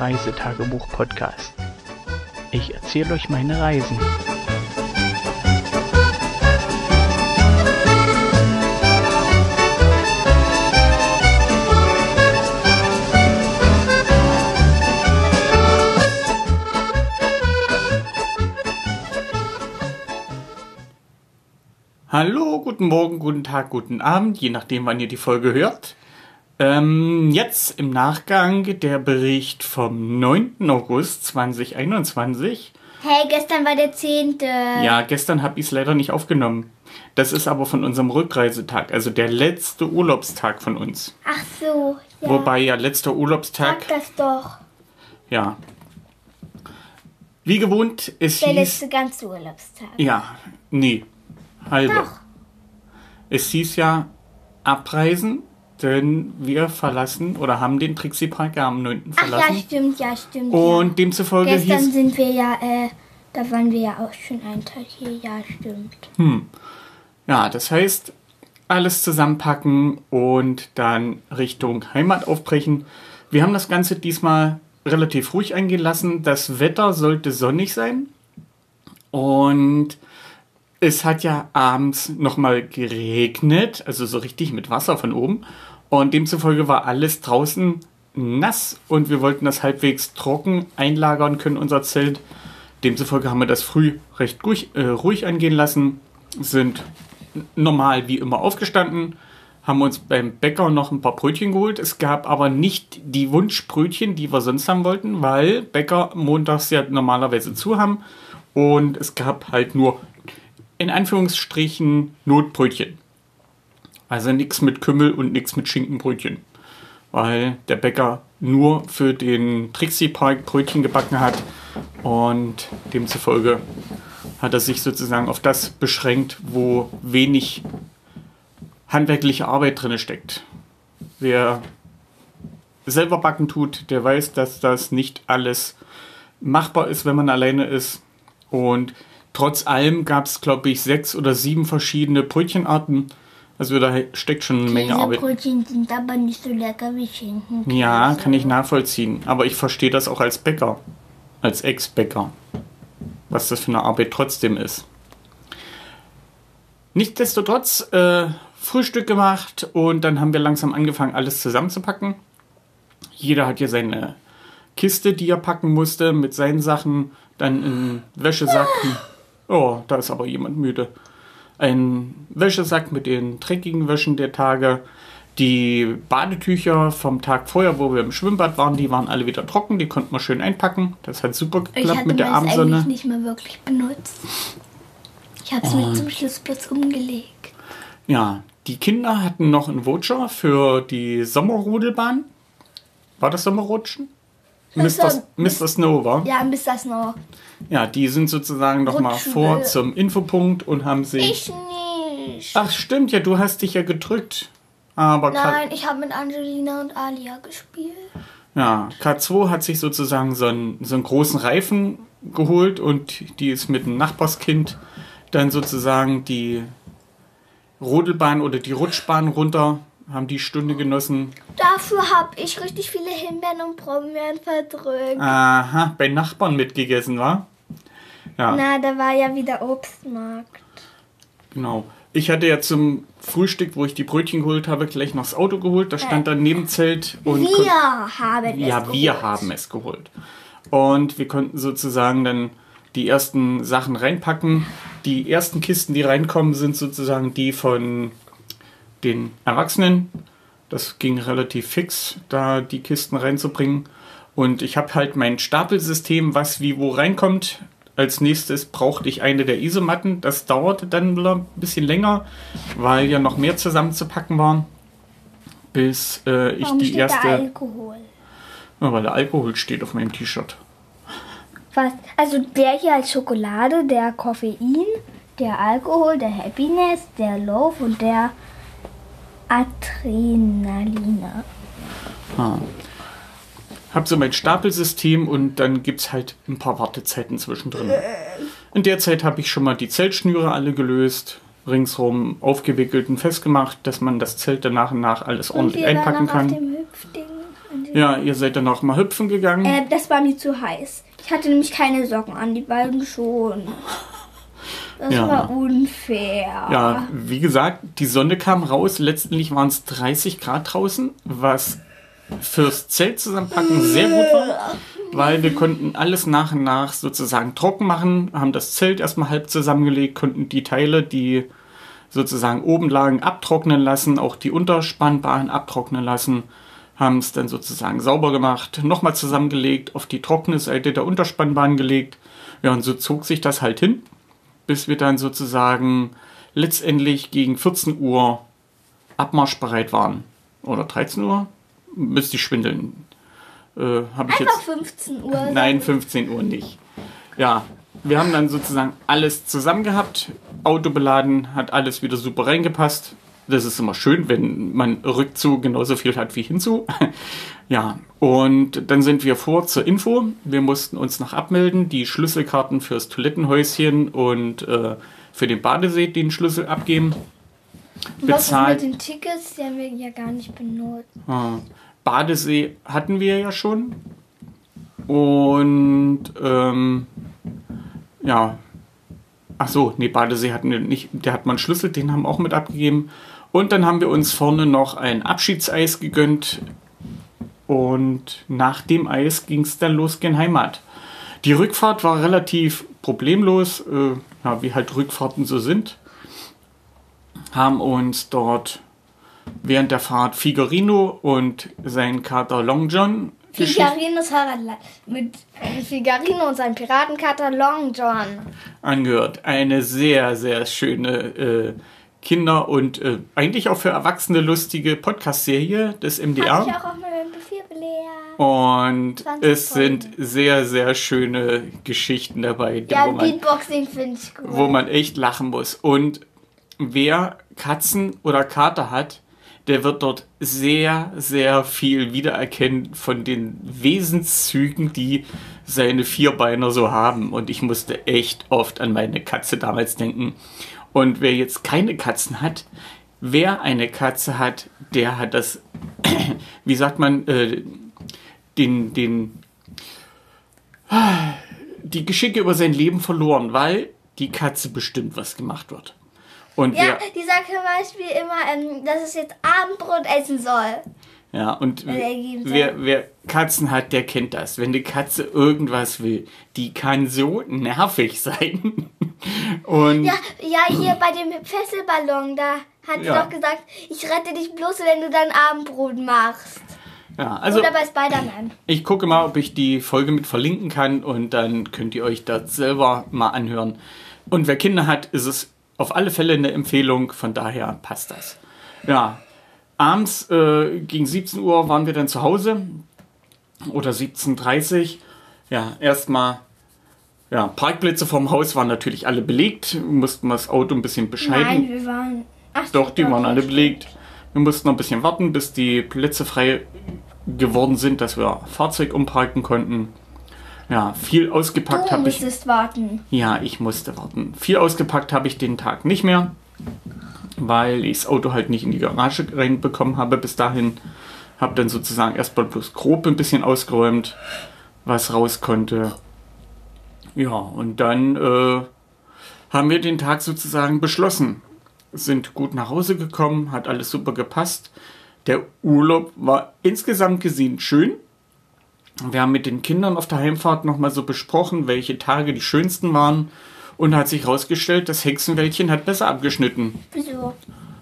Reisetagebuch-Podcast. Ich erzähle euch meine Reisen. Hallo, guten Morgen, guten Tag, guten Abend, je nachdem, wann ihr die Folge hört. Ähm, jetzt im Nachgang der Bericht vom 9. August 2021. Hey, gestern war der 10. Ja, gestern habe ich es leider nicht aufgenommen. Das ist aber von unserem Rückreisetag, also der letzte Urlaubstag von uns. Ach so, ja. Wobei ja letzter Urlaubstag, Sag das doch. ja. Wie gewohnt, es Der hieß. letzte ganze Urlaubstag. Ja, nee, halbe. Doch. Es hieß ja abreisen, denn wir verlassen oder haben den Trixie Park ja am 9. Ach ja, verlassen. stimmt, ja, stimmt. Und ja. demzufolge Gestern hieß. sind wir ja, äh, da waren wir ja auch schon einen Tag hier. Ja, stimmt. Ja, das heißt, alles zusammenpacken und dann Richtung Heimat aufbrechen. Wir haben das Ganze diesmal relativ ruhig eingehen lassen. Das Wetter sollte sonnig sein. Und es hat ja abends nochmal geregnet, also so richtig mit Wasser von oben. Und demzufolge war alles draußen nass und wir wollten das halbwegs trocken einlagern können, unser Zelt. Demzufolge haben wir das früh recht ruhig, äh, ruhig angehen lassen, sind normal wie immer aufgestanden, haben uns beim Bäcker noch ein paar Brötchen geholt. Es gab aber nicht die Wunschbrötchen, die wir sonst haben wollten, weil Bäcker montags ja normalerweise zu haben. Und es gab halt nur in Anführungsstrichen Notbrötchen. Also nichts mit Kümmel und nichts mit Schinkenbrötchen. Weil der Bäcker nur für den Trixie Park Brötchen gebacken hat und demzufolge hat er sich sozusagen auf das beschränkt, wo wenig handwerkliche Arbeit drin steckt. Wer selber backen tut, der weiß, dass das nicht alles machbar ist, wenn man alleine ist. Und trotz allem gab es, glaube ich, sechs oder sieben verschiedene Brötchenarten. Also da steckt schon eine Menge Diese Arbeit. Brötchen sind aber nicht so lecker wie Schinken. Ja, kann ich nachvollziehen. Aber ich verstehe das auch als Bäcker, als Ex-Bäcker, was das für eine Arbeit trotzdem ist. Nichtsdestotrotz äh, Frühstück gemacht und dann haben wir langsam angefangen, alles zusammenzupacken. Jeder hat hier seine Kiste, die er packen musste, mit seinen Sachen, dann in Wäschesack. Oh, da ist aber jemand müde. Ein Wäschesack mit den dreckigen Wäschen der Tage. Die Badetücher vom Tag vorher, wo wir im Schwimmbad waren, die waren alle wieder trocken. Die konnten wir schön einpacken. Das hat super Ich geklappt mit der meins eigentlich Abendsonne. nicht mehr wirklich benutzt. Ich habe es mir zum Schluss bloß umgelegt. Ja, die Kinder hatten noch einen Voucher für die Sommerrodelbahn. War das Sommerrutschen? Mr. Mr. Snow war. Ja, das noch. Ja, die sind sozusagen noch mal Rutschen vor zum Infopunkt und haben sich. Ich nicht. Ach, stimmt, ja, du hast dich ja gedrückt. Aber K Nein, ich habe mit Angelina und Alia gespielt. ja, K2 hat sich sozusagen so einen, so einen großen Reifen geholt und die ist mit einem Nachbarskind dann sozusagen die Rodelbahn oder die Rutschbahn runter, haben die Stunde genossen. Dafür habe ich richtig viele Himbeeren und Brombeeren verdrückt. Aha, bei Nachbarn mitgegessen, war? Ja, Na, da war ja wieder Obstmarkt. genau. Ich hatte ja zum Frühstück, wo ich die Brötchen geholt habe, gleich noch das Auto geholt. Da stand dann neben Zelt und Wir haben es Ja, wir geholt. haben es geholt. Und wir konnten sozusagen dann die ersten Sachen reinpacken. Die ersten Kisten, die reinkommen, sind sozusagen die von den Erwachsenen. Das ging relativ fix, da die Kisten reinzubringen. Und ich habe halt mein Stapelsystem, was wie wo reinkommt. Als nächstes brauchte ich eine der Isomatten. Das dauerte dann wieder ein bisschen länger, weil ja noch mehr zusammenzupacken waren. Bis äh, ich Warum die steht erste. da Alkohol? Ja, weil der Alkohol steht auf meinem T-Shirt. Was? Also der hier als Schokolade, der Koffein, der Alkohol, der Happiness, der Love und der Adrenalina. Ah. Hab so mein Stapelsystem und dann gibt's halt ein paar Wartezeiten zwischendrin. In der Zeit habe ich schon mal die Zeltschnüre alle gelöst, ringsrum aufgewickelt und festgemacht, dass man das Zelt dann nach und nach alles Und ordentlich einpacken kann. Ja, ihr seid dann auch mal hüpfen gegangen. Äh, das war mir zu heiß. Ich hatte nämlich keine Socken an, die beiden schon. Das Ja. war unfair. Ja, wie gesagt, die Sonne kam raus. Letztendlich waren es 30 Grad draußen, was fürs Zelt zusammenpacken sehr gut war, weil wir konnten alles nach und nach sozusagen trocken machen, haben das Zelt erstmal halb zusammengelegt, konnten die Teile, die sozusagen oben lagen, abtrocknen lassen, auch die Unterspannbaren abtrocknen lassen, haben es dann sozusagen sauber gemacht, nochmal zusammengelegt, auf die trockene Seite der Unterspannbahn gelegt. Ja, und so zog sich das halt hin bis wir dann sozusagen letztendlich gegen 14 Uhr abmarschbereit waren. Oder 13 Uhr? Müsste ich schwindeln. Äh, Habe ich Einfach jetzt. 15 Uhr. Nein, 15 Uhr nicht. Ja, wir haben dann sozusagen alles zusammen gehabt, Auto beladen, hat alles wieder super reingepasst. Das ist immer schön, wenn man Rückzu genauso viel hat wie hinzu. Ja, und dann sind wir vor zur Info. Wir mussten uns noch abmelden, die Schlüsselkarten fürs Toilettenhäuschen und äh, für den Badesee den Schlüssel abgeben. Was ist bezahlt. mit den Tickets? Die haben wir ja gar nicht benutzt. Ah, Badesee hatten wir ja schon. Und ähm, ja. Ach so, nee, Badesee hatten wir nicht. Der hat man Schlüssel, den haben wir auch mit abgegeben. Und dann haben wir uns vorne noch ein Abschiedseis gegönnt. Und nach dem Eis ging es dann los gen Heimat. Die Rückfahrt war relativ problemlos, äh, ja, wie halt Rückfahrten so sind. Haben uns dort während der Fahrt Figarino und sein Kater Long John. Figarinos mit Figarino und seinem Piratenkater Long John. angehört. Eine sehr, sehr schöne äh, Kinder- und äh, eigentlich auch für Erwachsene lustige Podcast-Serie des Hab ich MDR. auch auf meinem MP4 belehrt. Und 20 es sind sehr, sehr schöne Geschichten dabei, Ja, wo, man, Beatboxing finde ich gut. wo man echt lachen muss. Und wer Katzen oder Kater hat, der wird dort sehr, sehr viel wiedererkennen von den Wesenszügen, die seine Vierbeiner so haben. Und ich musste echt oft an meine Katze damals denken. Und wer jetzt keine Katzen hat, wer eine Katze hat, der hat das, wie sagt man, äh, den, den, die Geschicke über sein Leben verloren, weil die Katze bestimmt, was gemacht wird. Und Ja, die sagt zum Beispiel immer, ähm, dass es jetzt Abendbrot essen soll. Ja, und wer, wer Katzen hat, der kennt das. Wenn eine Katze irgendwas will, die kann so nervig sein. Und Ja, ja, hier bei dem Fesselballon, da hat sie Ja. doch gesagt, ich rette dich bloß, wenn du dein Abendbrot machst. ja, also Oder bei Spider-Man. ich gucke mal, ob ich die Folge mit verlinken kann und dann könnt ihr euch das selber mal anhören. Und wer Kinder hat, ist es auf alle Fälle eine Empfehlung, von daher passt das. Ja, abends äh, gegen 17 Uhr waren wir dann zu Hause oder 17.30 Uhr. Ja, erstmal, ja, Parkplätze vorm Haus waren natürlich alle belegt, mussten wir das Auto ein bisschen bescheiden. Nein, wir waren. Ach, Doch, die waren alle belegt. Wir mussten noch ein bisschen warten, bis die Plätze frei geworden sind, dass wir Fahrzeug umparken konnten. Ja, viel ausgepackt Du habe ich. müsstest warten. Ja, ich musste warten. Viel ausgepackt habe ich den Tag nicht mehr, weil ich das Auto halt nicht in die Garage reinbekommen habe bis dahin. Habe dann sozusagen erstmal bloß grob ein bisschen ausgeräumt, was raus konnte. Ja, und dann äh, haben wir den Tag sozusagen beschlossen. Sind gut nach Hause gekommen, hat alles super gepasst. Der Urlaub war insgesamt gesehen schön. Wir haben mit den Kindern auf der Heimfahrt nochmal so besprochen, welche Tage die schönsten waren. Und hat sich herausgestellt, das Hexenwäldchen hat besser abgeschnitten. Wieso?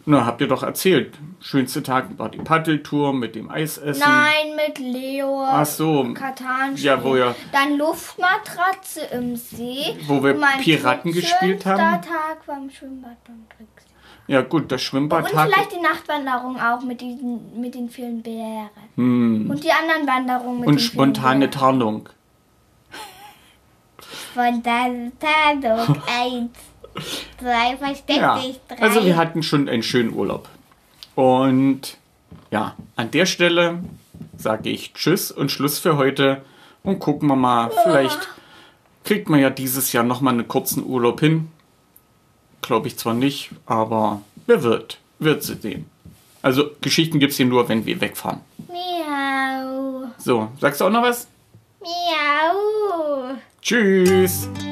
Na, habt ihr doch erzählt. Schönste Tag war die Paddeltour mit dem Eisessen. Nein, mit Leo. Ach so. Katan Ja, wo ja- Dann Luftmatratze im See. Wo wir Piraten gespielt haben. schönster Tag war im Schwimmbad beim Brixen. Ja gut, das Und Schwimmbadtag. vielleicht die Nachtwanderung auch mit, diesen, mit den vielen Bären. Und die anderen Wanderungen mit Hm. Und den spontane vielen Tarnung. Spontane Tarnung. Eins, zwei, versteck Ja, dich, drei. also wir hatten schon einen schönen Urlaub. Und ja, an der Stelle sage ich Tschüss und Schluss für heute und gucken wir mal, vielleicht kriegt man ja dieses Jahr nochmal einen kurzen Urlaub hin. Glaube ich zwar nicht, aber wer wird, wird sie sehen. Also Geschichten gibt es hier nur, wenn wir wegfahren. Miau. So, sagst du auch noch was? Miau. Tschüss. Tschüss,